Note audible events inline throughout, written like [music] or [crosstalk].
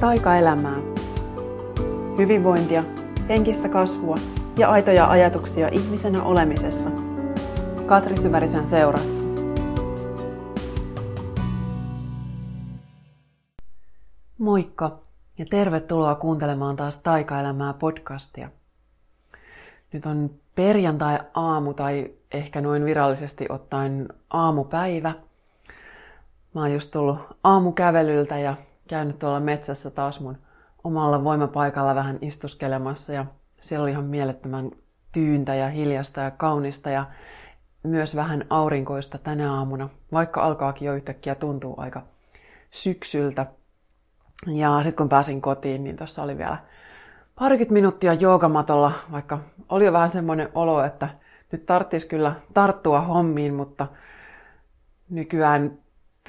taikaelämää. Hyvinvointia, henkistä kasvua ja aitoja ajatuksia ihmisenä olemisesta. Katri Syvärisen seurassa. Moikka ja tervetuloa kuuntelemaan taas Taikaelämää podcastia. Nyt on perjantai-aamu tai ehkä noin virallisesti ottaen aamupäivä. Mä oon just tullut aamukävelyltä ja käynyt tuolla metsässä taas mun omalla voimapaikalla vähän istuskelemassa ja siellä oli ihan mielettömän tyyntä ja hiljasta ja kaunista ja myös vähän aurinkoista tänä aamuna, vaikka alkaakin jo yhtäkkiä tuntuu aika syksyltä. Ja sitten kun pääsin kotiin, niin tuossa oli vielä parikymmentä minuuttia joogamatolla, vaikka oli jo vähän semmoinen olo, että nyt tarttisi kyllä tarttua hommiin, mutta nykyään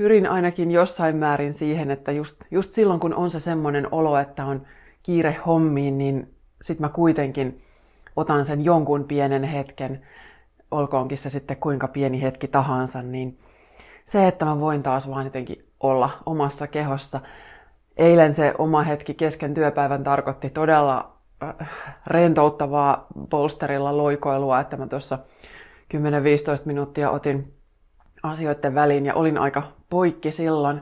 pyrin ainakin jossain määrin siihen, että just, just silloin kun on se semmoinen olo, että on kiire hommiin, niin sit mä kuitenkin otan sen jonkun pienen hetken, olkoonkin se sitten kuinka pieni hetki tahansa, niin se, että mä voin taas vaan jotenkin olla omassa kehossa. Eilen se oma hetki kesken työpäivän tarkoitti todella äh, rentouttavaa polsterilla loikoilua, että mä tuossa 10-15 minuuttia otin asioiden väliin ja olin aika poikki silloin.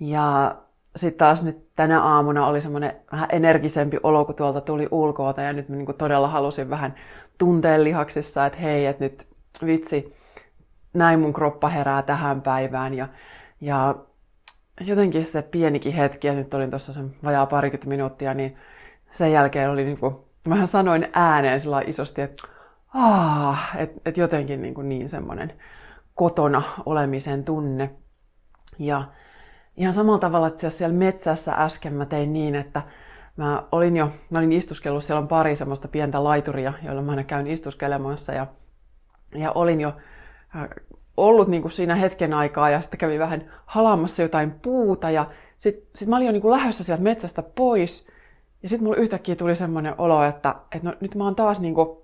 Ja sitten taas nyt tänä aamuna oli semmoinen vähän energisempi olo, kun tuolta tuli ulkoota ja nyt mä niinku todella halusin vähän tunteen lihaksissa, että hei, että nyt vitsi, näin mun kroppa herää tähän päivään ja, ja jotenkin se pienikin hetki, ja nyt olin tuossa sen vajaa parikymmentä minuuttia, niin sen jälkeen oli niin kuin, vähän sanoin ääneen sillä isosti, että ah, että et jotenkin niin, kuin niin semmoinen kotona olemisen tunne. Ja ihan samalla tavalla, että siellä metsässä äsken mä tein niin, että mä olin jo, mä olin istuskellut, siellä on pari semmoista pientä laituria, joilla mä aina käyn istuskelemassa ja, ja olin jo äh, ollut niin kuin siinä hetken aikaa ja sitten kävin vähän halaamassa jotain puuta ja sitten sit mä olin jo niin kuin lähdössä sieltä metsästä pois ja sitten mulla yhtäkkiä tuli semmoinen olo, että, että no, nyt mä oon taas niin kuin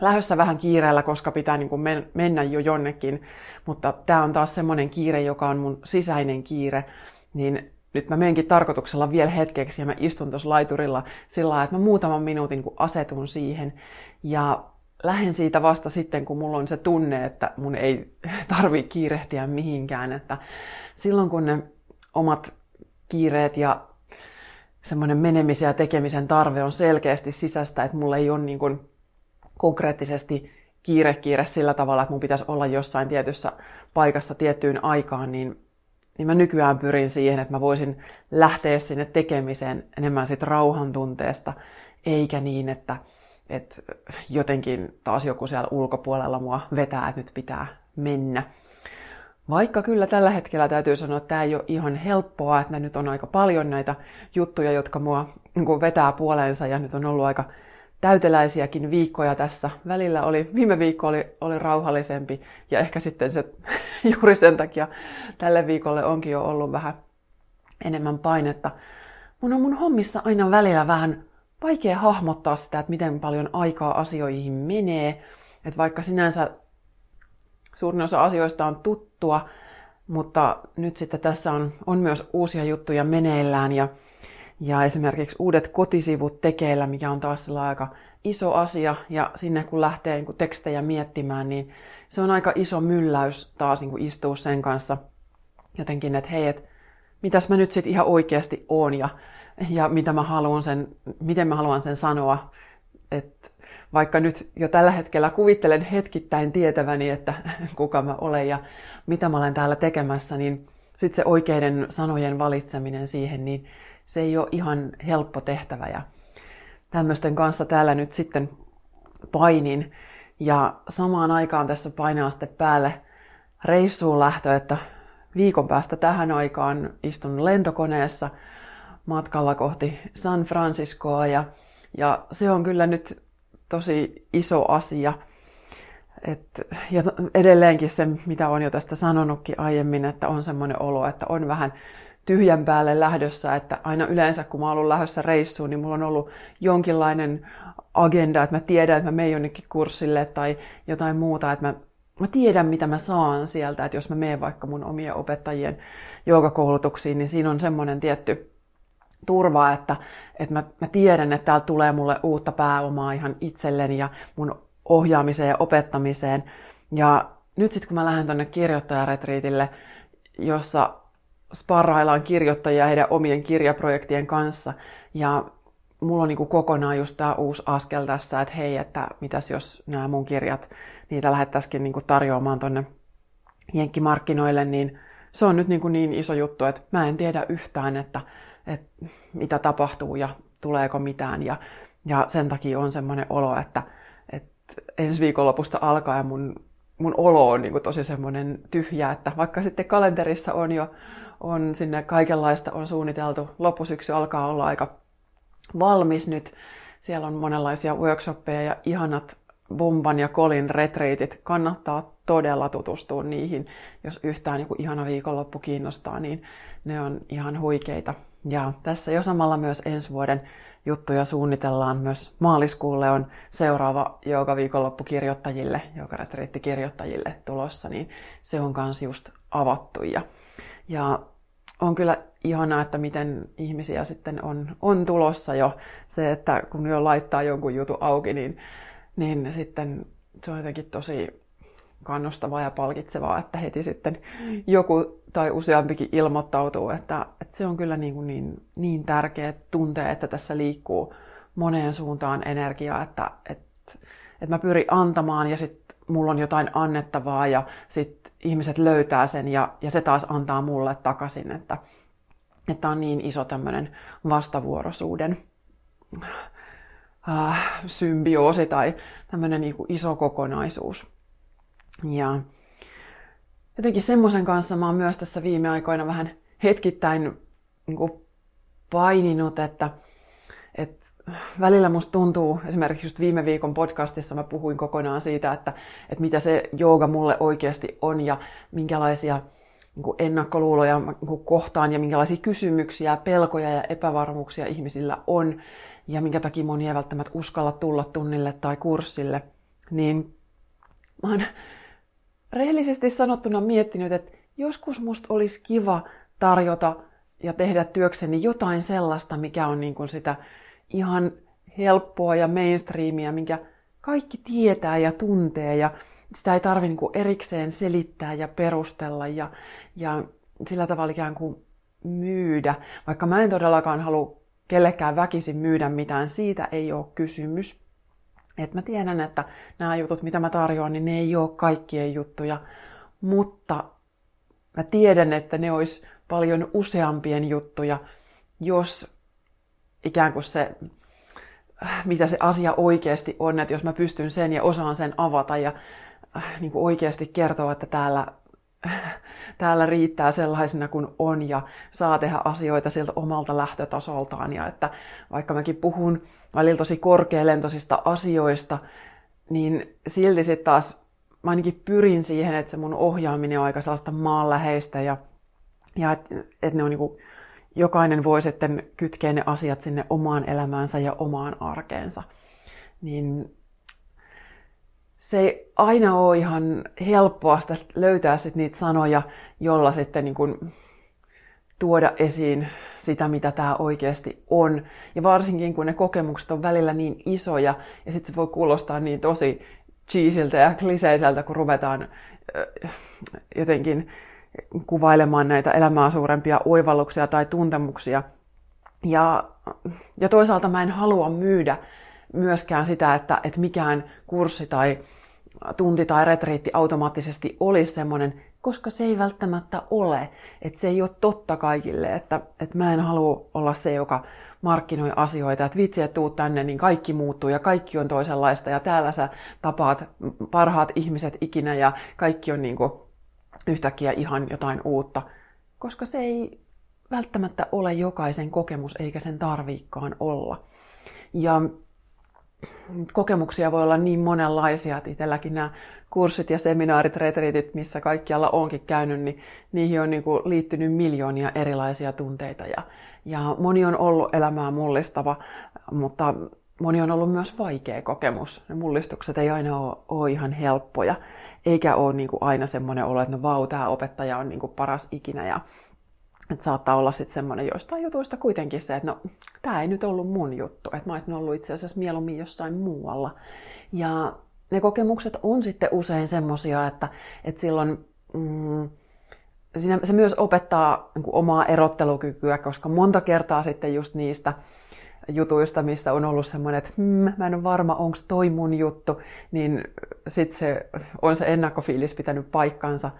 lähdössä vähän kiireellä, koska pitää niin kuin mennä jo jonnekin, mutta tämä on taas semmoinen kiire, joka on mun sisäinen kiire, niin nyt mä menenkin tarkoituksella vielä hetkeksi ja mä istun tuossa laiturilla sillä lailla, että mä muutaman minuutin kun asetun siihen ja lähden siitä vasta sitten, kun mulla on se tunne, että mun ei [laughs] tarvi kiirehtiä mihinkään, että silloin kun ne omat kiireet ja semmoinen menemisen ja tekemisen tarve on selkeästi sisästä, että mulla ei ole niin kuin konkreettisesti kiire kiire sillä tavalla, että mun pitäisi olla jossain tietyssä paikassa tiettyyn aikaan, niin, niin mä nykyään pyrin siihen, että mä voisin lähteä sinne tekemiseen enemmän sit rauhan tunteesta, eikä niin, että, että jotenkin taas joku siellä ulkopuolella mua vetää, että nyt pitää mennä. Vaikka kyllä tällä hetkellä täytyy sanoa, että tämä ei ole ihan helppoa, että nyt on aika paljon näitä juttuja, jotka mua niin vetää puoleensa ja nyt on ollut aika täyteläisiäkin viikkoja tässä. Välillä oli, viime viikko oli, oli rauhallisempi ja ehkä sitten se [laughs] juuri sen takia tälle viikolle onkin jo ollut vähän enemmän painetta. Mun on mun hommissa aina välillä vähän vaikea hahmottaa sitä, että miten paljon aikaa asioihin menee. Että vaikka sinänsä suurin osa asioista on tuttua, mutta nyt sitten tässä on, on myös uusia juttuja meneillään ja ja esimerkiksi uudet kotisivut tekeillä, mikä on taas aika iso asia, ja sinne kun lähtee niin kun tekstejä miettimään, niin se on aika iso mylläys taas niin istua sen kanssa jotenkin, että hei, et, mitäs mä nyt sitten ihan oikeasti oon ja, ja mitä mä haluan sen, miten mä haluan sen sanoa. Et vaikka nyt jo tällä hetkellä kuvittelen hetkittäin tietäväni, että [laughs] kuka mä olen ja mitä mä olen täällä tekemässä, niin sitten se oikeiden sanojen valitseminen siihen, niin se ei ole ihan helppo tehtävä ja tämmöisten kanssa täällä nyt sitten painin. Ja samaan aikaan tässä painaa sitten päälle reissuun lähtö, että viikon päästä tähän aikaan istun lentokoneessa matkalla kohti San Franciscoa ja, ja se on kyllä nyt tosi iso asia. Et, ja edelleenkin se, mitä on jo tästä sanonutkin aiemmin, että on semmoinen olo, että on vähän tyhjän päälle lähdössä, että aina yleensä kun mä oon lähdössä reissuun, niin mulla on ollut jonkinlainen agenda, että mä tiedän, että mä menen jonnekin kurssille tai jotain muuta, että mä, mä tiedän, mitä mä saan sieltä, että jos mä menen vaikka mun omien opettajien joogakoulutuksiin, niin siinä on semmoinen tietty turva, että, että mä, mä tiedän, että täältä tulee mulle uutta pääomaa ihan itselleni ja mun ohjaamiseen ja opettamiseen. Ja nyt sitten kun mä lähden tuonne kirjoittajaretriitille, jossa sparraillaan kirjoittajia heidän omien kirjaprojektien kanssa, ja mulla on niin kuin kokonaan just tämä uusi askel tässä, että hei, että mitäs jos nämä mun kirjat, niitä lähettäisikin niin kuin tarjoamaan tuonne jenkkimarkkinoille, niin se on nyt niin, kuin niin iso juttu, että mä en tiedä yhtään, että, että mitä tapahtuu ja tuleeko mitään. Ja, ja sen takia on semmoinen olo, että, että ensi viikonlopusta alkaen mun, mun olo on niin kuin tosi semmoinen tyhjä, että vaikka sitten kalenterissa on jo on sinne kaikenlaista on suunniteltu, loppusyksy alkaa olla aika valmis nyt. Siellä on monenlaisia workshoppeja ja ihanat Bomban ja Kolin retreatit. Kannattaa todella tutustua niihin. Jos yhtään joku ihana viikonloppu kiinnostaa, niin ne on ihan huikeita. Ja tässä jo samalla myös ensi vuoden juttuja suunnitellaan. Myös maaliskuulle on seuraava joka viikonloppu kirjoittajille, joka retriitti kirjoittajille tulossa, niin se on kans just avattu. Ja, ja on kyllä ihanaa, että miten ihmisiä sitten on, on tulossa jo. Se, että kun jo laittaa jonkun jutun auki, niin, niin sitten se on jotenkin tosi kannustavaa ja palkitsevaa, että heti sitten joku tai useampikin ilmoittautuu, että, että se on kyllä niin, kuin niin, niin tärkeä tuntea, että tässä liikkuu moneen suuntaan energiaa, että, että, että mä pyrin antamaan ja sitten mulla on jotain annettavaa ja sitten ihmiset löytää sen ja, ja se taas antaa mulle takaisin, että, että on niin iso tämmöinen vastavuoroisuuden äh, symbioosi tai tämmöinen niin iso kokonaisuus. Ja jotenkin semmoisen kanssa mä oon myös tässä viime aikoina vähän hetkittäin niin paininut, että, että välillä musta tuntuu, esimerkiksi just viime viikon podcastissa mä puhuin kokonaan siitä, että, että mitä se jooga mulle oikeasti on ja minkälaisia niin ennakkoluuloja niin kohtaan ja minkälaisia kysymyksiä, pelkoja ja epävarmuuksia ihmisillä on ja minkä takia moni ei välttämättä uskalla tulla tunnille tai kurssille, niin mä oon rehellisesti sanottuna miettinyt, että joskus musta olisi kiva tarjota ja tehdä työkseni jotain sellaista, mikä on niin kuin sitä ihan helppoa ja mainstreamia, minkä kaikki tietää ja tuntee ja sitä ei tarvitse niin erikseen selittää ja perustella ja, ja sillä tavalla ikään kuin myydä. Vaikka mä en todellakaan halua kellekään väkisin myydä mitään, siitä ei ole kysymys. Et mä tiedän, että nämä jutut, mitä mä tarjoan, niin ne ei ole kaikkien juttuja, mutta mä tiedän, että ne olisi paljon useampien juttuja, jos ikään kuin se, mitä se asia oikeasti on, että jos mä pystyn sen ja osaan sen avata ja äh, niin kuin oikeasti kertoa, että täällä, [laughs] täällä riittää sellaisena kuin on ja saa tehdä asioita siltä omalta lähtötasoltaan ja että vaikka mäkin puhun välillä tosi korkealentoisista asioista, niin silti sitten taas mä ainakin pyrin siihen, että se mun ohjaaminen on aika sellaista maanläheistä ja, ja että et ne on niinku jokainen voi sitten kytkeä ne asiat sinne omaan elämäänsä ja omaan arkeensa. Niin se ei aina ole ihan helppoa löytää sit niitä sanoja, jolla sitten niin kuin tuoda esiin sitä, mitä tämä oikeasti on. Ja varsinkin, kun ne kokemukset on välillä niin isoja, ja sitten se voi kuulostaa niin tosi cheesiltä ja kliseiseltä, kun ruvetaan jotenkin kuvailemaan näitä elämää suurempia oivalluksia tai tuntemuksia. Ja, ja toisaalta mä en halua myydä myöskään sitä, että, että mikään kurssi tai tunti tai retriitti automaattisesti olisi semmoinen, koska se ei välttämättä ole. Että se ei ole totta kaikille, että, että mä en halua olla se, joka markkinoi asioita, että vitsi, että tuut tänne, niin kaikki muuttuu ja kaikki on toisenlaista ja täällä sä tapaat parhaat ihmiset ikinä ja kaikki on niin kuin yhtäkkiä ihan jotain uutta, koska se ei välttämättä ole jokaisen kokemus, eikä sen tarviikkaan olla. Ja kokemuksia voi olla niin monenlaisia, että itselläkin nämä kurssit ja seminaarit, retriitit, missä kaikkialla onkin käynyt, niin niihin on kuin liittynyt miljoonia erilaisia tunteita. Ja, ja moni on ollut elämää mullistava, mutta moni on ollut myös vaikea kokemus. Ne mullistukset ei aina ole, ole ihan helppoja, eikä ole niin kuin aina semmoinen olo, että no vau, tämä opettaja on niin kuin paras ikinä ja, että saattaa olla sitten semmoinen joistain jutuista kuitenkin se, että no, tämä ei nyt ollut mun juttu, että mä olisin ollut itse asiassa mieluummin jossain muualla. Ja ne kokemukset on sitten usein semmoisia, että, että silloin mm, siinä se myös opettaa niin omaa erottelukykyä, koska monta kertaa sitten just niistä jutuista, mistä on ollut semmoinen, että hmm, mä en ole varma, onko toi mun juttu, niin sitten se on se ennakkofiilis pitänyt paikkansa.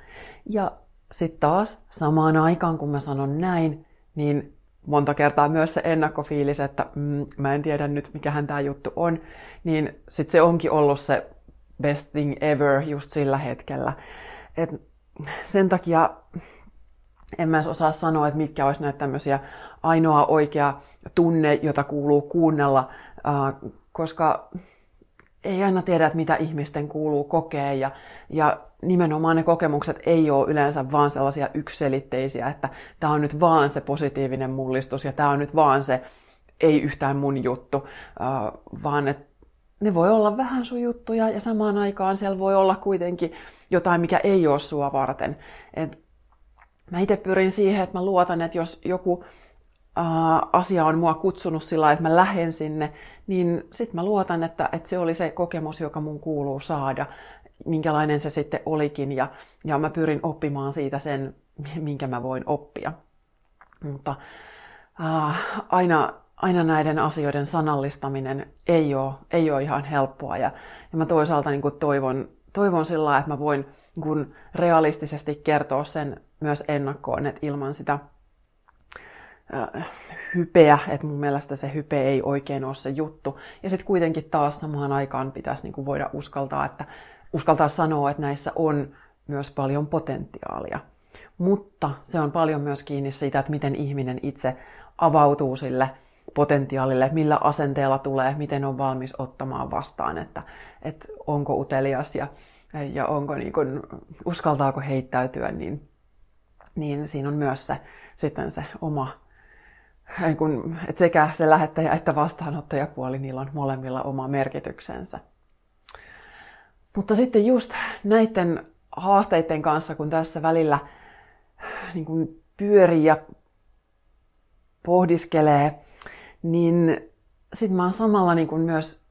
Ja sitten taas samaan aikaan, kun mä sanon näin, niin monta kertaa myös se ennakkofiilis, että mm, mä en tiedä nyt, mikähän tämä juttu on, niin sitten se onkin ollut se best thing ever just sillä hetkellä. Et sen takia en mä osaa sanoa, että mitkä olisi näitä tämmöisiä ainoa oikea tunne, jota kuuluu kuunnella, koska ei aina tiedä, että mitä ihmisten kuuluu kokea ja, ja nimenomaan ne kokemukset ei ole yleensä vaan sellaisia ykselitteisiä, että tämä on nyt vaan se positiivinen mullistus ja tämä on nyt vaan se ei yhtään mun juttu, vaan että ne voi olla vähän sun juttuja ja samaan aikaan siellä voi olla kuitenkin jotain, mikä ei ole sua varten. Et mä itse pyrin siihen, että mä luotan, että jos joku asia on mua kutsunut sillä että mä lähden sinne, niin sit mä luotan, että, että se oli se kokemus, joka mun kuuluu saada, minkälainen se sitten olikin, ja, ja mä pyrin oppimaan siitä sen, minkä mä voin oppia. Mutta ää, aina, aina näiden asioiden sanallistaminen ei ole, ei ole ihan helppoa, ja, ja mä toisaalta niin toivon, toivon sillä että mä voin niin realistisesti kertoa sen myös ennakkoon, että ilman sitä äh, hypeä, että mun mielestä se hype ei oikein ole se juttu. Ja sitten kuitenkin taas samaan aikaan pitäisi niin kuin voida uskaltaa, että uskaltaa sanoa, että näissä on myös paljon potentiaalia. Mutta se on paljon myös kiinni siitä, että miten ihminen itse avautuu sille potentiaalille, millä asenteella tulee, miten on valmis ottamaan vastaan, että, että onko utelias ja, ja onko niin kuin, uskaltaako heittäytyä, niin niin siinä on myös se, sitten se oma, kun, että sekä se lähettäjä että vastaanottajapuoli, niillä on molemmilla oma merkityksensä. Mutta sitten just näiden haasteiden kanssa, kun tässä välillä niin kuin pyörii ja pohdiskelee, niin sitten mä oon samalla niin kuin myös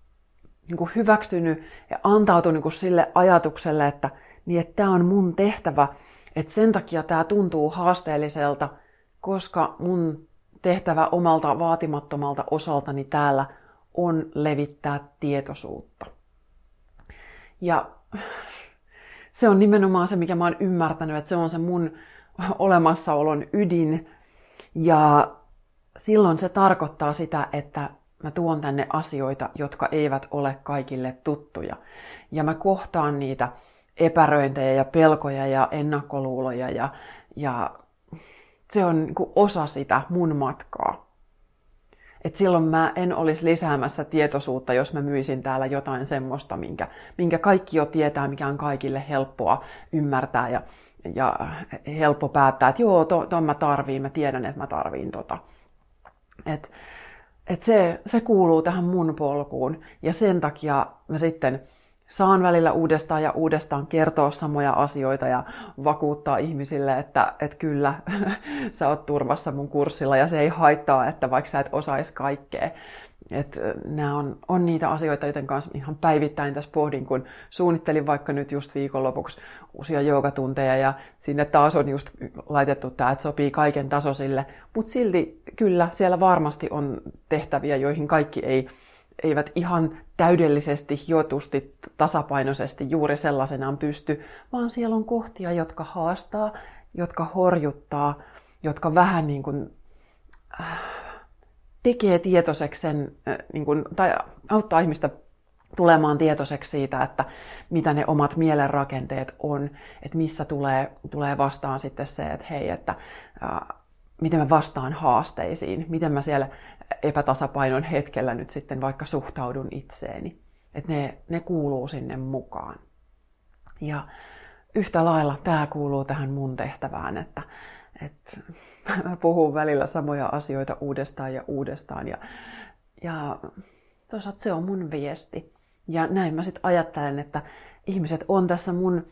niin kuin hyväksynyt ja antautunut niin sille ajatukselle, että, niin, että tämä on mun tehtävä et sen takia tämä tuntuu haasteelliselta, koska mun tehtävä omalta vaatimattomalta osaltani täällä on levittää tietoisuutta. Ja [laughs] se on nimenomaan se, mikä mä oon ymmärtänyt, että se on se mun olemassaolon ydin. Ja silloin se tarkoittaa sitä, että mä tuon tänne asioita, jotka eivät ole kaikille tuttuja. Ja mä kohtaan niitä epäröintejä ja pelkoja ja ennakkoluuloja ja, ja se on niin osa sitä mun matkaa. Et silloin mä en olisi lisäämässä tietoisuutta, jos mä myisin täällä jotain semmoista, minkä, minkä kaikki jo tietää, mikä on kaikille helppoa ymmärtää ja, ja helppo päättää, että joo, ton to mä tarviin, mä tiedän, että mä tarviin tota. Et, et se, se kuuluu tähän mun polkuun ja sen takia mä sitten saan välillä uudestaan ja uudestaan kertoa samoja asioita ja vakuuttaa ihmisille, että, että kyllä, [laughs] sä oot turvassa mun kurssilla ja se ei haittaa, että vaikka sä et osaisi kaikkea. Et nämä on, on niitä asioita, joiden kanssa ihan päivittäin tässä pohdin, kun suunnittelin vaikka nyt just viikonlopuksi uusia joogatunteja ja sinne taas on just laitettu tämä, että sopii kaiken tasoisille. Mutta silti kyllä siellä varmasti on tehtäviä, joihin kaikki ei eivät ihan täydellisesti, hiotusti, tasapainoisesti juuri sellaisenaan pysty, vaan siellä on kohtia, jotka haastaa, jotka horjuttaa, jotka vähän niin kuin, äh, tekee tietoiseksi sen, niin kuin, tai auttaa ihmistä tulemaan tietoiseksi siitä, että mitä ne omat mielenrakenteet on, että missä tulee, tulee vastaan sitten se, että hei, että äh, miten mä vastaan haasteisiin, miten mä siellä epätasapainon hetkellä nyt sitten vaikka suhtaudun itseeni. Että ne, ne kuuluu sinne mukaan. Ja yhtä lailla tämä kuuluu tähän mun tehtävään, että, että [laughs] mä puhun välillä samoja asioita uudestaan ja uudestaan. Ja, ja toisaalta se on mun viesti. Ja näin mä sitten ajattelen, että ihmiset on tässä mun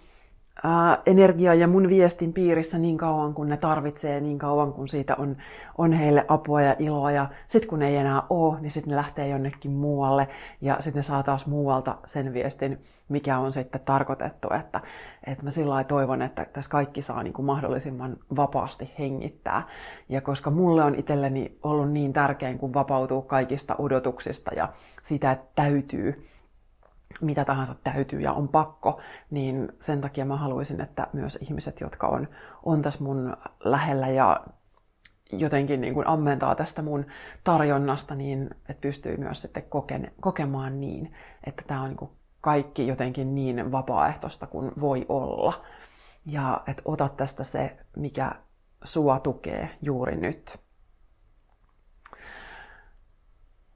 ää, energiaa ja mun viestin piirissä niin kauan kuin ne tarvitsee, niin kauan kun siitä on, on heille apua ja iloa. Ja sitten kun ei enää ole, niin sitten ne lähtee jonnekin muualle ja sitten ne saa taas muualta sen viestin, mikä on sitten tarkoitettu. Että, että mä sillä toivon, että tässä kaikki saa niin kuin mahdollisimman vapaasti hengittää. Ja koska mulle on itselleni ollut niin tärkein, kun vapautuu kaikista odotuksista ja sitä, että täytyy mitä tahansa täytyy ja on pakko, niin sen takia mä haluaisin, että myös ihmiset, jotka on, on tässä mun lähellä ja jotenkin niin kuin ammentaa tästä mun tarjonnasta, niin että pystyy myös sitten koke- kokemaan niin, että tämä on niin kuin kaikki jotenkin niin vapaaehtoista kuin voi olla. Ja että ota tästä se, mikä sua tukee juuri nyt.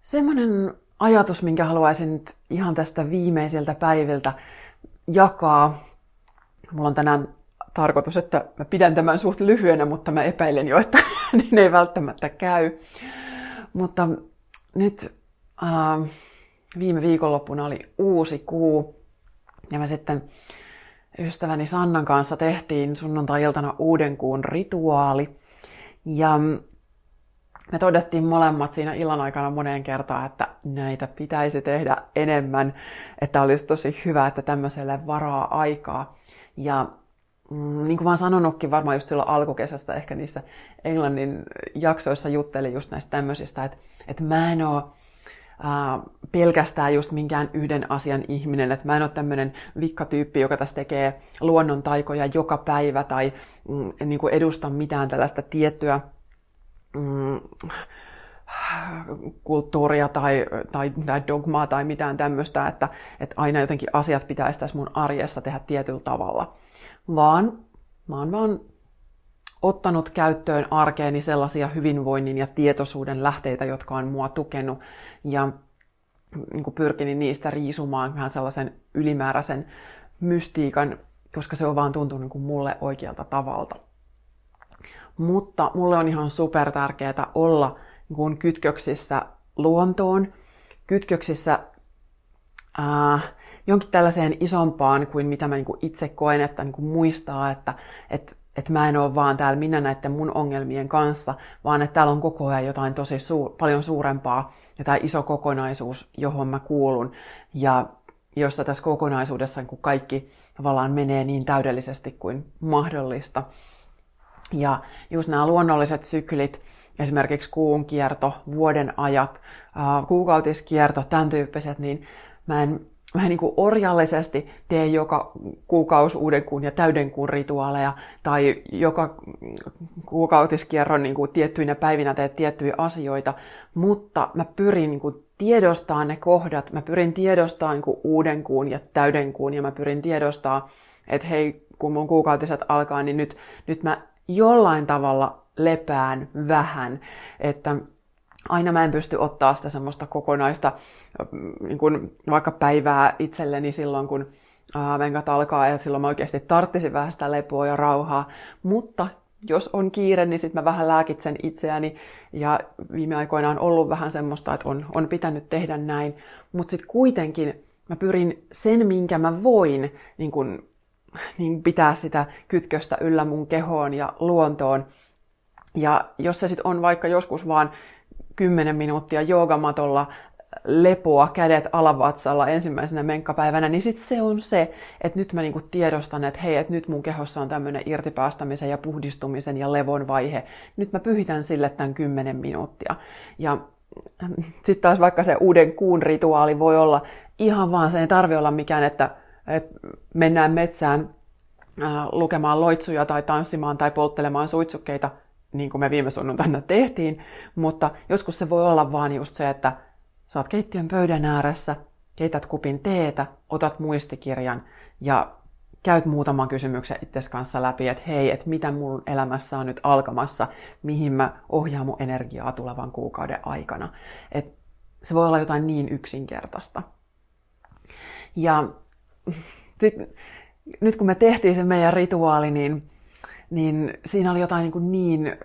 Semmoinen ajatus, minkä haluaisin nyt ihan tästä viimeisiltä päiviltä jakaa. Mulla on tänään tarkoitus, että mä pidän tämän suht lyhyenä, mutta mä epäilen jo, että [laughs] niin ei välttämättä käy. Mutta nyt äh, viime viikonloppuna oli uusi kuu ja mä sitten ystäväni Sannan kanssa tehtiin sunnuntai-iltana uuden kuun rituaali. Ja me todettiin molemmat siinä illan aikana moneen kertaan, että näitä pitäisi tehdä enemmän, että olisi tosi hyvä, että tämmöiselle varaa aikaa. Ja mm, niin kuin mä oon sanonutkin varmaan just silloin alkukesästä ehkä niissä Englannin jaksoissa juttelin just näistä tämmöisistä, että, että mä en oo äh, pelkästään just minkään yhden asian ihminen, että mä en ole tämmöinen vikkatyyppi, joka tässä tekee luonnon taikoja joka päivä tai mm, niin kuin edusta mitään tällaista tiettyä mm, kulttuuria tai, tai, tai dogmaa tai mitään tämmöistä, että, että aina jotenkin asiat pitäisi tässä mun arjessa tehdä tietyllä tavalla. Vaan mä oon vaan ottanut käyttöön arkeeni sellaisia hyvinvoinnin ja tietoisuuden lähteitä, jotka on mua tukenut ja niin kuin niistä riisumaan vähän sellaisen ylimääräisen mystiikan, koska se on vaan tuntunut niin kuin mulle oikealta tavalta. Mutta mulle on ihan super tärkeää olla niin kytköksissä luontoon, kytköksissä ää, jonkin tällaiseen isompaan kuin mitä mä niin kuin itse koen, että niin kuin muistaa, että, että, että mä en ole vaan täällä minä näiden mun ongelmien kanssa, vaan että täällä on koko ajan jotain tosi suur, paljon suurempaa ja tämä iso kokonaisuus, johon mä kuulun. Ja jossa tässä kokonaisuudessa niin kuin kaikki tavallaan menee niin täydellisesti kuin mahdollista. Ja just nämä luonnolliset syklit, esimerkiksi kuun kierto, vuoden ajat, kuukautiskierto, tämän tyyppiset, niin mä en, mä en niin kuin orjallisesti tee joka kuukausi uuden kuun ja täyden kuun rituaaleja, tai joka kuukautiskierron niin kuin tiettyinä päivinä tee tiettyjä asioita, mutta mä pyrin niin kuin tiedostamaan ne kohdat, mä pyrin tiedostamaan niin kuin uuden kuun ja täyden kuun, ja mä pyrin tiedostamaan, että hei, kun mun kuukautiset alkaa, niin nyt, nyt mä jollain tavalla lepään vähän, että aina mä en pysty ottaa sitä semmoista kokonaista niin kun vaikka päivää itselleni silloin, kun venkat alkaa ja silloin mä oikeasti tarttisin vähän sitä lepoa ja rauhaa, mutta jos on kiire, niin sitten mä vähän lääkitsen itseäni. Ja viime aikoina on ollut vähän semmoista, että on, on pitänyt tehdä näin, mutta sitten kuitenkin mä pyrin sen, minkä mä voin niin kun niin pitää sitä kytköstä yllä mun kehoon ja luontoon. Ja jos se sitten on vaikka joskus vaan 10 minuuttia joogamatolla lepoa, kädet alavatsalla ensimmäisenä menkkapäivänä, niin sitten se on se, että nyt mä niinku tiedostan, että hei, että nyt mun kehossa on tämmöinen irtipäästämisen ja puhdistumisen ja levon vaihe. Nyt mä pyhitän sille tämän 10 minuuttia. Ja sitten taas vaikka se uuden kuun rituaali voi olla ihan vaan, se ei tarvi olla mikään, että että mennään metsään äh, lukemaan loitsuja tai tanssimaan tai polttelemaan suitsukkeita, niin kuin me viime sunnuntaina tehtiin, mutta joskus se voi olla vaan just se, että saat keittiön pöydän ääressä, keität kupin teetä, otat muistikirjan ja käyt muutaman kysymyksen itses kanssa läpi, että hei, että mitä mun elämässä on nyt alkamassa, mihin mä ohjaan mun energiaa tulevan kuukauden aikana. Et se voi olla jotain niin yksinkertaista. Ja sit, nyt kun me tehtiin se meidän rituaali, niin, niin siinä oli jotain niin, niin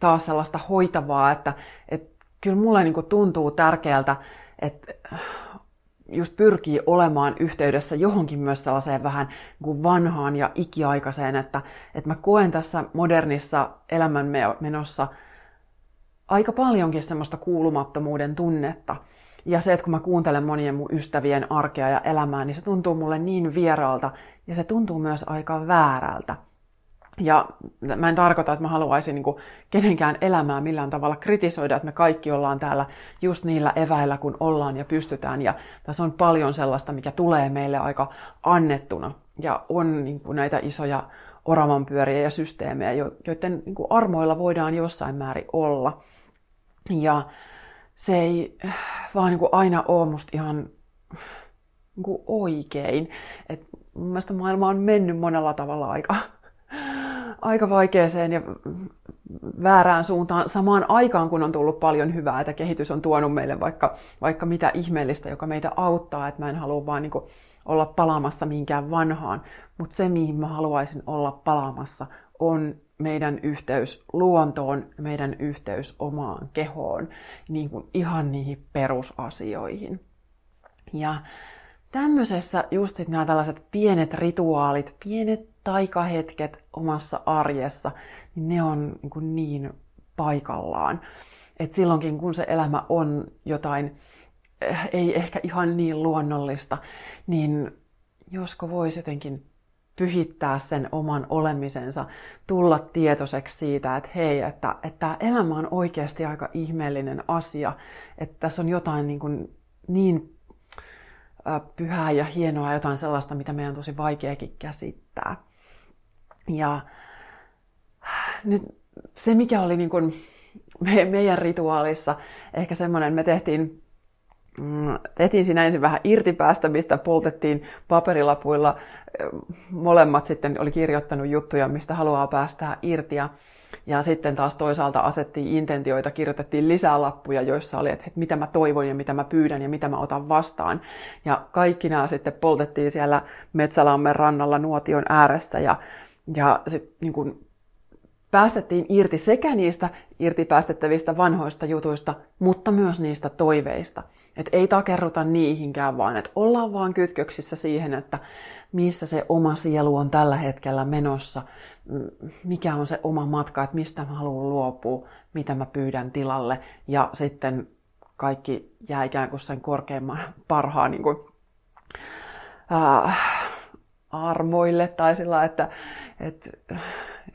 taas sellaista hoitavaa, että, että kyllä mulle niin tuntuu tärkeältä, että just pyrkii olemaan yhteydessä johonkin myös sellaiseen vähän niin vanhaan ja ikiaikaiseen, että, että mä koen tässä modernissa elämänmenossa aika paljonkin semmoista kuulumattomuuden tunnetta. Ja se, että kun mä kuuntelen monien mun ystävien arkea ja elämää, niin se tuntuu mulle niin vieraalta ja se tuntuu myös aika väärältä. Ja mä en tarkoita, että mä haluaisin niin kenenkään elämää millään tavalla kritisoida, että me kaikki ollaan täällä just niillä eväillä, kun ollaan ja pystytään. Ja tässä on paljon sellaista, mikä tulee meille aika annettuna. Ja on niin näitä isoja oravanpyöriä ja systeemejä, joiden niin armoilla voidaan jossain määrin olla. Ja se ei vaan niin kuin aina ole musta ihan niin kuin oikein. Et mun mielestä maailma on mennyt monella tavalla aika aika vaikeeseen ja väärään suuntaan samaan aikaan, kun on tullut paljon hyvää, että kehitys on tuonut meille vaikka, vaikka mitä ihmeellistä, joka meitä auttaa, että mä en halua vaan niin olla palaamassa mihinkään vanhaan, mutta se, mihin mä haluaisin olla palaamassa, on meidän yhteys luontoon, meidän yhteys omaan kehoon, niin kuin ihan niihin perusasioihin. Ja tämmöisessä just sit nämä tällaiset pienet rituaalit, pienet taikahetket omassa arjessa, niin ne on niin, kuin niin paikallaan. Et silloinkin, kun se elämä on jotain, eh, ei ehkä ihan niin luonnollista, niin josko voisi jotenkin pyhittää sen oman olemisensa, tulla tietoiseksi siitä, että hei, että, että tämä elämä on oikeasti aika ihmeellinen asia, että tässä on jotain niin, kuin niin pyhää ja hienoa, jotain sellaista, mitä meidän on tosi vaikeakin käsittää. Ja nyt se, mikä oli niin kuin me, meidän rituaalissa, ehkä semmoinen, me tehtiin, mm, tehtiin siinä ensin vähän irtipäästämistä, poltettiin paperilapuilla, molemmat sitten oli kirjoittanut juttuja, mistä haluaa päästää irti. Ja, ja sitten taas toisaalta asettiin intentioita, kirjoitettiin lisää lappuja, joissa oli, että mitä mä toivon ja mitä mä pyydän ja mitä mä otan vastaan. Ja kaikki nämä sitten poltettiin siellä Metsälammen rannalla nuotion ääressä ja ja sit, niin kun, päästettiin irti sekä niistä irti päästettävistä vanhoista jutuista, mutta myös niistä toiveista. Että ei takerruta niihinkään, vaan että ollaan vaan kytköksissä siihen, että missä se oma sielu on tällä hetkellä menossa, mikä on se oma matka, että mistä mä haluan luopua, mitä mä pyydän tilalle. Ja sitten kaikki jää ikään kuin sen korkeimman [laughs] parhaan niin kuin, äh, armoille tai sillä, että, että,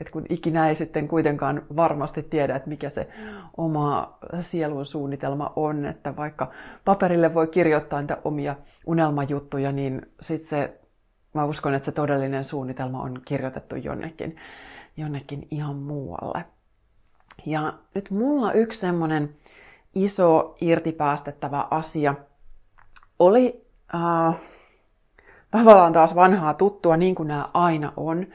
että kun ikinä ei sitten kuitenkaan varmasti tiedä, että mikä se oma sielun suunnitelma on, että vaikka paperille voi kirjoittaa niitä omia unelmajuttuja, niin sitten se, mä uskon, että se todellinen suunnitelma on kirjoitettu jonnekin, jonnekin ihan muualle. Ja nyt mulla yksi semmoinen iso irtipäästettävä asia oli äh, tavallaan taas vanhaa tuttua, niin kuin nämä aina on.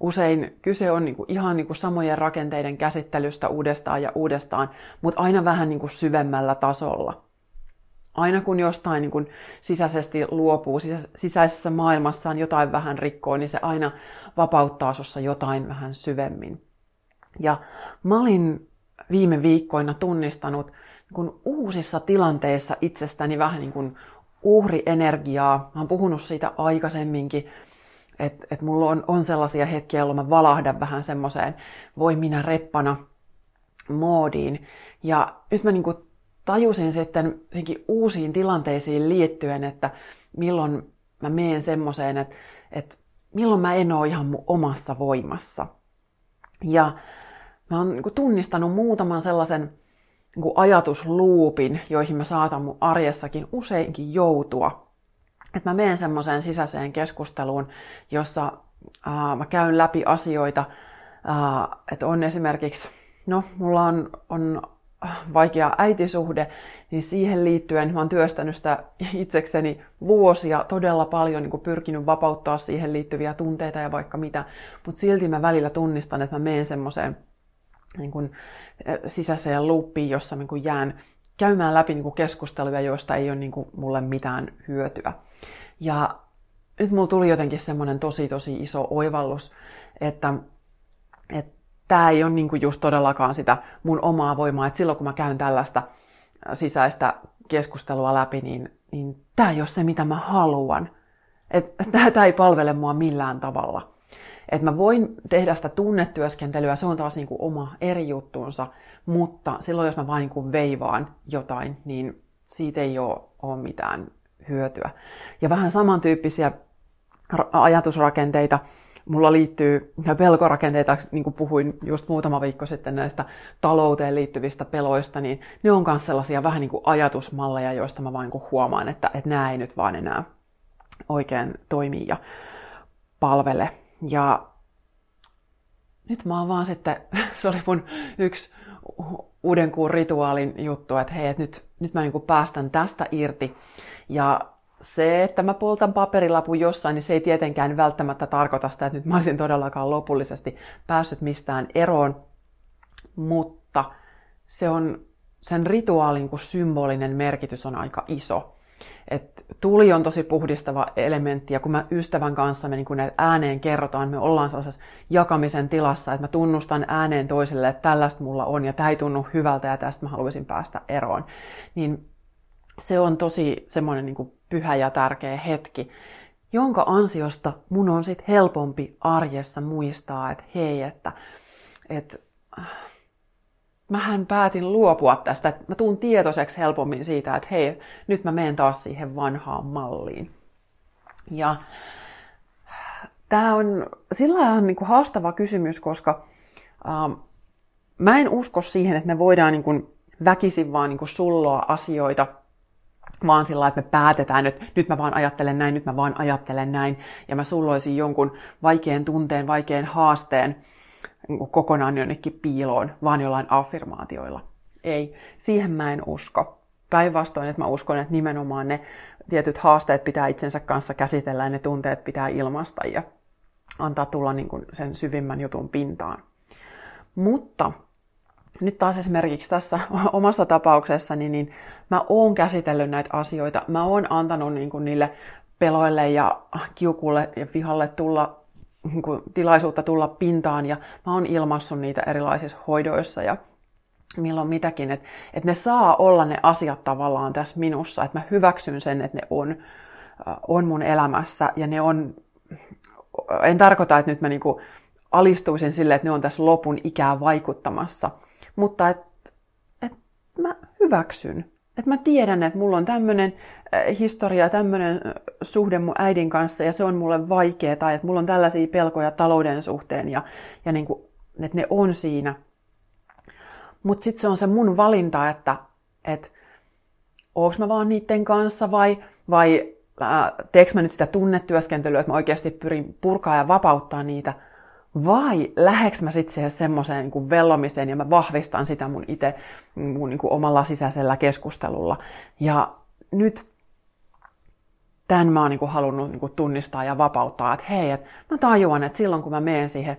Usein kyse on niin kuin ihan niin kuin samojen rakenteiden käsittelystä uudestaan ja uudestaan, mutta aina vähän niin kuin syvemmällä tasolla. Aina kun jostain niin kuin sisäisesti luopuu, sisäisessä maailmassaan jotain vähän rikkoa, niin se aina vapauttaa sussa jotain vähän syvemmin. Ja mä olin viime viikkoina tunnistanut niin kuin uusissa tilanteissa itsestäni vähän niin kuin uhrienergiaa. Mä oon puhunut siitä aikaisemminkin, että et mulla on, on sellaisia hetkiä, jolloin mä valahdan vähän semmoiseen voi minä reppana moodiin. Ja nyt mä niinku tajusin sitten uusiin tilanteisiin liittyen, että milloin mä meen semmoiseen, että, että milloin mä en ole ihan mun omassa voimassa. Ja mä oon niin tunnistanut muutaman sellaisen niin ajatusluupin, joihin mä saatan mun arjessakin useinkin joutua. Että mä menen semmoiseen sisäiseen keskusteluun, jossa ää, mä käyn läpi asioita, että on esimerkiksi, no mulla on, on vaikea äitisuhde, niin siihen liittyen mä oon työstänyt sitä itsekseni vuosia todella paljon, niin pyrkinyt vapauttaa siihen liittyviä tunteita ja vaikka mitä, mutta silti mä välillä tunnistan, että mä menen semmoiseen niin kuin, sisäiseen loopiin, jossa niin kuin jään käymään läpi niin kuin keskusteluja, joista ei ole niin kuin, mulle mitään hyötyä. Ja nyt mulla tuli jotenkin semmoinen tosi tosi iso oivallus, että, että tämä ei ole niin kuin just todellakaan sitä mun omaa voimaa, että silloin kun mä käyn tällaista sisäistä keskustelua läpi, niin, niin tämä ei ole se, mitä mä haluan. [laughs] Tämä ei palvele mua millään tavalla. Että mä voin tehdä sitä tunnetyöskentelyä, se on taas niin kuin oma eri juttuunsa, mutta silloin jos mä vain niin kuin veivaan jotain, niin siitä ei ole mitään hyötyä. Ja vähän samantyyppisiä ajatusrakenteita mulla liittyy pelkorakenteita, niin kuin puhuin just muutama viikko sitten näistä talouteen liittyvistä peloista, niin ne on myös sellaisia vähän niin kuin ajatusmalleja, joista mä vain huomaan, että, että nämä ei nyt vaan enää oikein toimi ja palvele. Ja nyt mä oon vaan sitten, [laughs] se oli mun yksi uuden kuun rituaalin juttu, että hei, että nyt, nyt mä niin päästän tästä irti. Ja se, että mä poltan paperilapun jossain, niin se ei tietenkään välttämättä tarkoita sitä, että nyt mä olisin todellakaan lopullisesti päässyt mistään eroon, mutta se on, sen rituaalin kuin symbolinen merkitys on aika iso. Et tuli on tosi puhdistava elementti, ja kun mä ystävän kanssa me niin kun ääneen kerrotaan, me ollaan sellaisessa jakamisen tilassa, että mä tunnustan ääneen toiselle, että tällaista mulla on, ja tämä ei tunnu hyvältä, ja tästä mä haluaisin päästä eroon. Niin se on tosi semmoinen niin pyhä ja tärkeä hetki, jonka ansiosta mun on sitten helpompi arjessa muistaa, että hei, että, että mähän päätin luopua tästä, että mä tuun tietoiseksi helpommin siitä, että hei, nyt mä menen taas siihen vanhaan malliin. Ja tämä on sillä on niin kuin haastava kysymys, koska ähm, mä en usko siihen, että me voidaan niin kuin väkisin vaan niin kuin sulloa asioita vaan sillä että me päätetään, että nyt mä vaan ajattelen näin, nyt mä vaan ajattelen näin, ja mä sulloisin jonkun vaikean tunteen, vaikean haasteen kokonaan jonnekin piiloon, vaan jollain affirmaatioilla. Ei, siihen mä en usko. Päinvastoin, että mä uskon, että nimenomaan ne tietyt haasteet pitää itsensä kanssa käsitellä ja ne tunteet pitää ilmaista ja antaa tulla niin kuin sen syvimmän jutun pintaan. Mutta nyt taas esimerkiksi tässä [laughs] omassa tapauksessani, niin mä oon käsitellyt näitä asioita. Mä oon antanut niin kuin niille peloille ja kiukulle ja vihalle tulla niin kuin, tilaisuutta tulla pintaan. Ja mä oon ilmassut niitä erilaisissa hoidoissa ja milloin mitäkin, että, että ne saa olla ne asiat tavallaan tässä minussa, että mä hyväksyn sen, että ne on, äh, on mun elämässä ja ne on, en tarkoita, että nyt mä niin kuin alistuisin sille, että ne on tässä lopun ikää vaikuttamassa, mutta että, että mä hyväksyn että mä tiedän, että mulla on tämmöinen äh, historia, tämmöinen äh, suhde mun äidin kanssa ja se on mulle vaikea, tai että mulla on tällaisia pelkoja talouden suhteen ja, ja niin kuin, että ne on siinä. Mutta sitten se on se mun valinta, että, että onko mä vaan niiden kanssa vai, vai äh, teekö mä nyt sitä tunnetyöskentelyä, että mä oikeasti pyrin purkaa ja vapauttaa niitä – vai läheks mä sitten siihen semmoiseen niin vellomiseen ja mä vahvistan sitä mun itse mun niin kuin omalla sisäisellä keskustelulla. Ja nyt tämän mä oon niin kuin halunnut niin kuin tunnistaa ja vapauttaa, että hei, että mä tajuan, että silloin kun mä menen siihen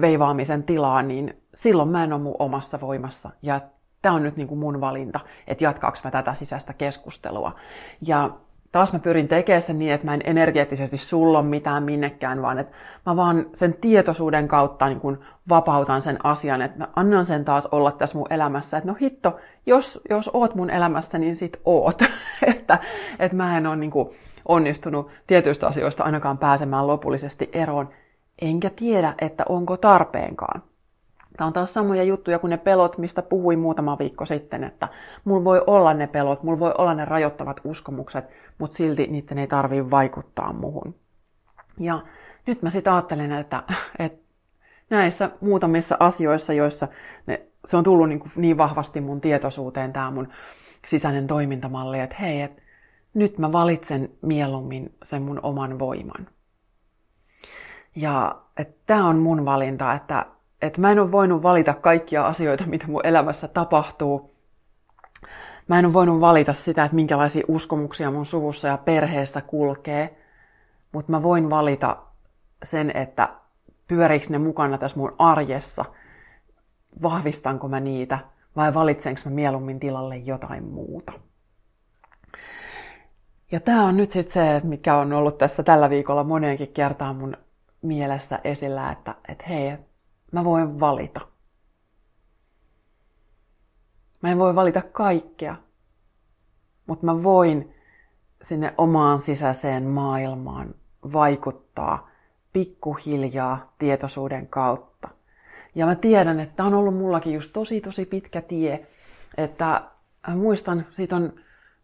veivaamisen tilaan, niin silloin mä en ole mun omassa voimassa. Ja tämä on nyt niin kuin mun valinta, että jatkaaks mä tätä sisäistä keskustelua. Ja taas mä pyrin tekemään sen niin, että mä en energeettisesti sullo mitään minnekään, vaan että mä vaan sen tietoisuuden kautta niin kun vapautan sen asian, että mä annan sen taas olla tässä mun elämässä, että no hitto, jos, jos oot mun elämässä, niin sit oot. [laughs] että, että mä en ole niin onnistunut tietyistä asioista ainakaan pääsemään lopullisesti eroon, enkä tiedä, että onko tarpeenkaan. Tämä on taas samoja juttuja kuin ne pelot, mistä puhuin muutama viikko sitten, että mulla voi olla ne pelot, mulla voi olla ne rajoittavat uskomukset, mutta silti niiden ei tarvitse vaikuttaa muhun. Ja nyt mä sitten ajattelen, että, että näissä muutamissa asioissa, joissa ne, se on tullut niin, kuin niin vahvasti mun tietoisuuteen, tämä mun sisäinen toimintamalli, että hei, että nyt mä valitsen mieluummin sen mun oman voiman. Ja tämä on mun valinta, että että mä en ole voinut valita kaikkia asioita, mitä mun elämässä tapahtuu. Mä en ole voinut valita sitä, että minkälaisia uskomuksia mun suvussa ja perheessä kulkee, mutta mä voin valita sen, että pyöriikö ne mukana tässä mun arjessa, vahvistanko mä niitä vai valitsenko mä mieluummin tilalle jotain muuta. Ja tämä on nyt sitten se, mikä on ollut tässä tällä viikolla moneenkin kertaan mun mielessä esillä, että, että hei, Mä voin valita. Mä en voi valita kaikkea, mutta mä voin sinne omaan sisäiseen maailmaan vaikuttaa pikkuhiljaa tietoisuuden kautta. Ja mä tiedän, että on ollut mullakin just tosi tosi pitkä tie, että muistan, siitä on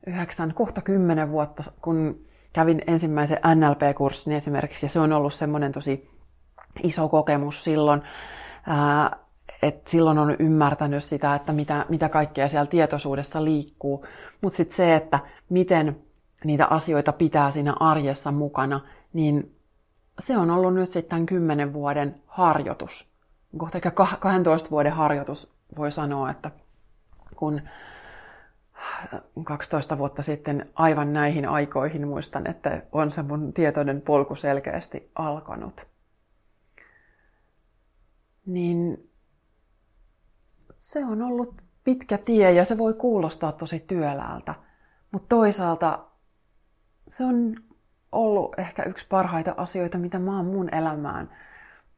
yhdeksän, kohta kymmenen vuotta, kun kävin ensimmäisen NLP-kurssin esimerkiksi, ja se on ollut semmoinen tosi iso kokemus silloin, että silloin on ymmärtänyt sitä, että mitä, mitä kaikkea siellä tietoisuudessa liikkuu. Mutta sitten se, että miten niitä asioita pitää siinä arjessa mukana, niin se on ollut nyt sitten kymmenen vuoden harjoitus. Kohta ehkä 12 vuoden harjoitus voi sanoa, että kun 12 vuotta sitten aivan näihin aikoihin muistan, että on se mun tietoinen polku selkeästi alkanut. Niin se on ollut pitkä tie ja se voi kuulostaa tosi työläältä. Mutta toisaalta se on ollut ehkä yksi parhaita asioita, mitä mä oon mun elämään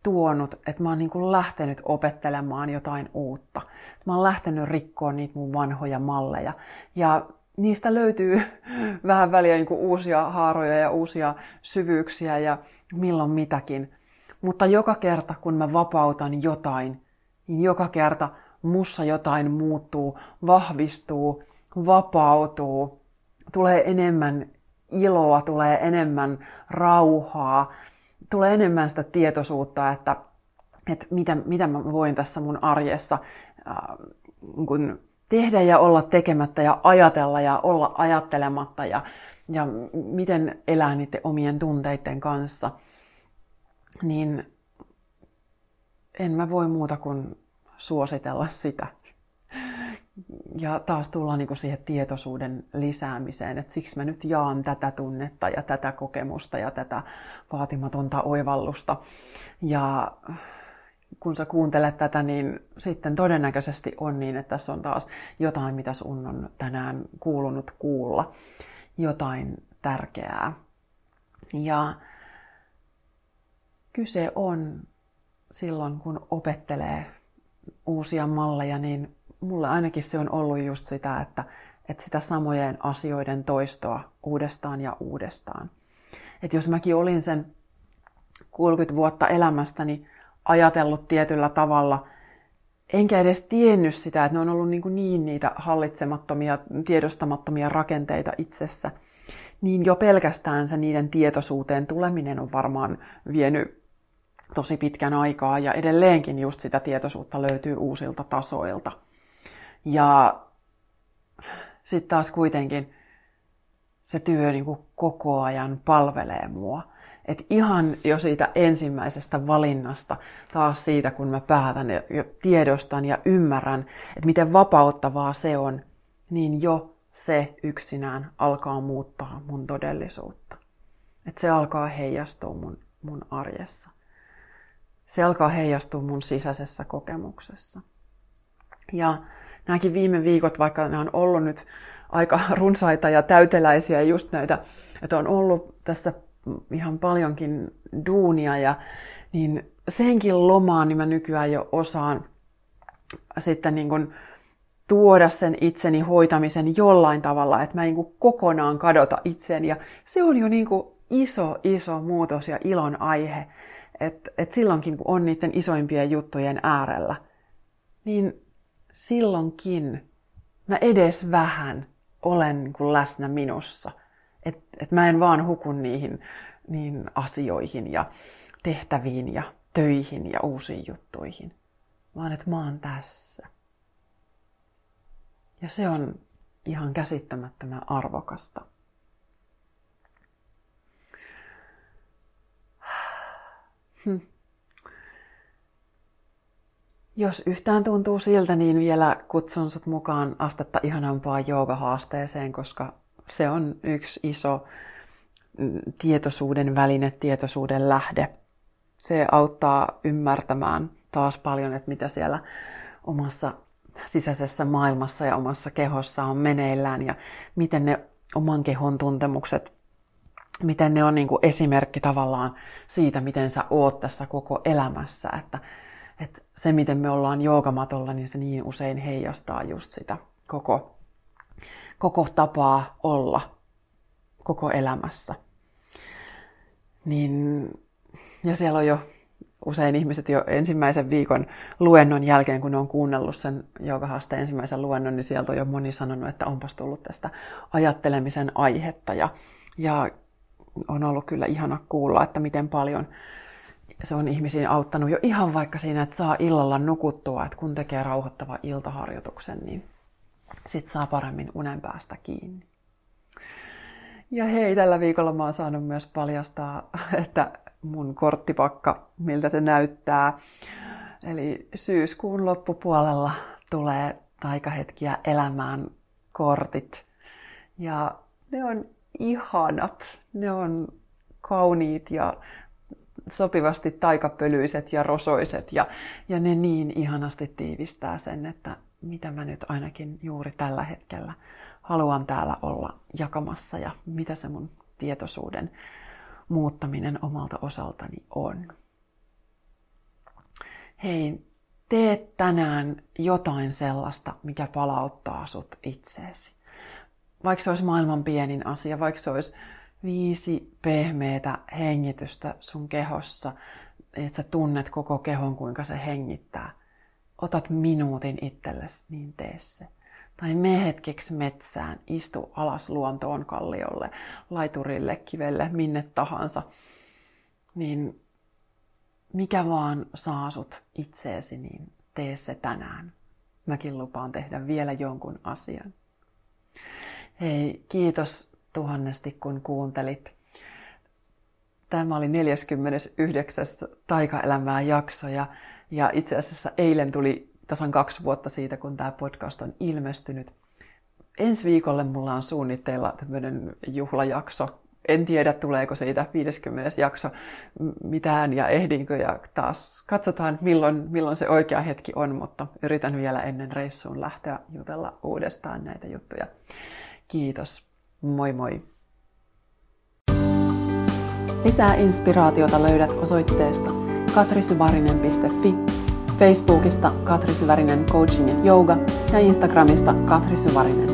tuonut, että mä oon niin kuin lähtenyt opettelemaan jotain uutta. Mä oon lähtenyt rikkoon niitä mun vanhoja malleja. Ja niistä löytyy [laughs] vähän väliä niin kuin uusia haaroja ja uusia syvyyksiä ja milloin mitäkin. Mutta joka kerta, kun mä vapautan jotain, niin joka kerta mussa jotain muuttuu, vahvistuu, vapautuu, tulee enemmän iloa, tulee enemmän rauhaa, tulee enemmän sitä tietoisuutta, että, että mitä, mitä mä voin tässä mun arjessa äh, kun tehdä ja olla tekemättä ja ajatella ja olla ajattelematta ja, ja miten elää niiden omien tunteiden kanssa, niin en mä voi muuta kuin suositella sitä. Ja taas tullaan niin siihen tietoisuuden lisäämiseen, että siksi mä nyt jaan tätä tunnetta ja tätä kokemusta ja tätä vaatimatonta oivallusta. Ja kun sä kuuntelet tätä, niin sitten todennäköisesti on niin, että tässä on taas jotain, mitä sun on tänään kuulunut kuulla. Jotain tärkeää. Ja kyse on silloin, kun opettelee uusia malleja, niin mulle ainakin se on ollut just sitä, että, että sitä samojen asioiden toistoa uudestaan ja uudestaan. Että jos mäkin olin sen 30 vuotta elämästäni ajatellut tietyllä tavalla, enkä edes tiennyt sitä, että ne on ollut niin, niin niitä hallitsemattomia, tiedostamattomia rakenteita itsessä, niin jo pelkästään se niiden tietoisuuteen tuleminen on varmaan vienyt tosi pitkän aikaa ja edelleenkin just sitä tietoisuutta löytyy uusilta tasoilta. Ja sitten taas kuitenkin se työ niin kuin koko ajan palvelee mua. Et ihan jo siitä ensimmäisestä valinnasta, taas siitä kun mä päätän ja tiedostan ja ymmärrän, että miten vapauttavaa se on, niin jo se yksinään alkaa muuttaa mun todellisuutta. Että se alkaa heijastua mun, mun arjessa. Se alkaa heijastua mun sisäisessä kokemuksessa. Ja nämäkin viime viikot, vaikka ne on ollut nyt aika [laughs] runsaita ja täyteläisiä just näitä, että on ollut tässä ihan paljonkin duunia ja niin senkin lomaan niin mä nykyään jo osaan sitten niin kuin tuoda sen itseni hoitamisen jollain tavalla, että mä niin kuin kokonaan kadota itseni ja se on jo niin kuin iso, iso muutos ja ilon aihe, että et silloinkin kun on niiden isoimpien juttujen äärellä, niin silloinkin mä edes vähän olen niin kuin läsnä minussa. Että et mä en vaan huku niihin niin asioihin ja tehtäviin ja töihin ja uusiin juttuihin, vaan että mä oon tässä. Ja se on ihan käsittämättömän arvokasta. Jos yhtään tuntuu siltä, niin vielä kutsun sut mukaan astetta ihanampaa joogahaasteeseen, koska se on yksi iso mm, tietoisuuden väline, tietoisuuden lähde. Se auttaa ymmärtämään taas paljon, että mitä siellä omassa sisäisessä maailmassa ja omassa kehossa on meneillään ja miten ne oman kehon tuntemukset, miten ne on niin kuin esimerkki tavallaan siitä, miten sä oot tässä koko elämässä. Että että se, miten me ollaan joogamatolla, niin se niin usein heijastaa just sitä koko, koko tapaa olla koko elämässä. Niin, ja siellä on jo usein ihmiset jo ensimmäisen viikon luennon jälkeen, kun ne on kuunnellut sen joogahaaste ensimmäisen luennon, niin sieltä on jo moni sanonut, että onpas tullut tästä ajattelemisen aihetta. Ja, ja on ollut kyllä ihana kuulla, että miten paljon se on ihmisiin auttanut jo ihan vaikka siinä, että saa illalla nukuttua, että kun tekee rauhoittava iltaharjoituksen, niin sit saa paremmin unen päästä kiinni. Ja hei, tällä viikolla mä oon saanut myös paljastaa, [laughs] että mun korttipakka, miltä se näyttää. Eli syyskuun loppupuolella tulee taikahetkiä elämään kortit. Ja ne on ihanat, ne on kauniit ja sopivasti taikapölyiset ja rosoiset ja, ja ne niin ihanasti tiivistää sen, että mitä mä nyt ainakin juuri tällä hetkellä haluan täällä olla jakamassa ja mitä se mun tietoisuuden muuttaminen omalta osaltani on. Hei, tee tänään jotain sellaista, mikä palauttaa sut itseesi. Vaikka se olisi maailman pienin asia, vaikka se olisi viisi pehmeitä hengitystä sun kehossa, että sä tunnet koko kehon, kuinka se hengittää. Otat minuutin itsellesi, niin tee se. Tai me hetkeksi metsään, istu alas luontoon kalliolle, laiturille, kivelle, minne tahansa. Niin mikä vaan saa sut itseesi, niin tee se tänään. Mäkin lupaan tehdä vielä jonkun asian. Hei, kiitos tuhannesti kun kuuntelit. Tämä oli 49. Taikaelämää jakso ja, ja itse asiassa eilen tuli tasan kaksi vuotta siitä, kun tämä podcast on ilmestynyt. Ensi viikolle mulla on suunnitteilla tämmöinen juhlajakso. En tiedä, tuleeko siitä 50. jakso mitään ja ehdinkö ja taas katsotaan, milloin, milloin se oikea hetki on, mutta yritän vielä ennen reissuun lähteä jutella uudestaan näitä juttuja. Kiitos. Moi moi! Lisää inspiraatiota löydät osoitteesta katrisyvarinen.fi, Facebookista Katri Syvärinen Coaching ja Yoga ja Instagramista Katri Syvärinen.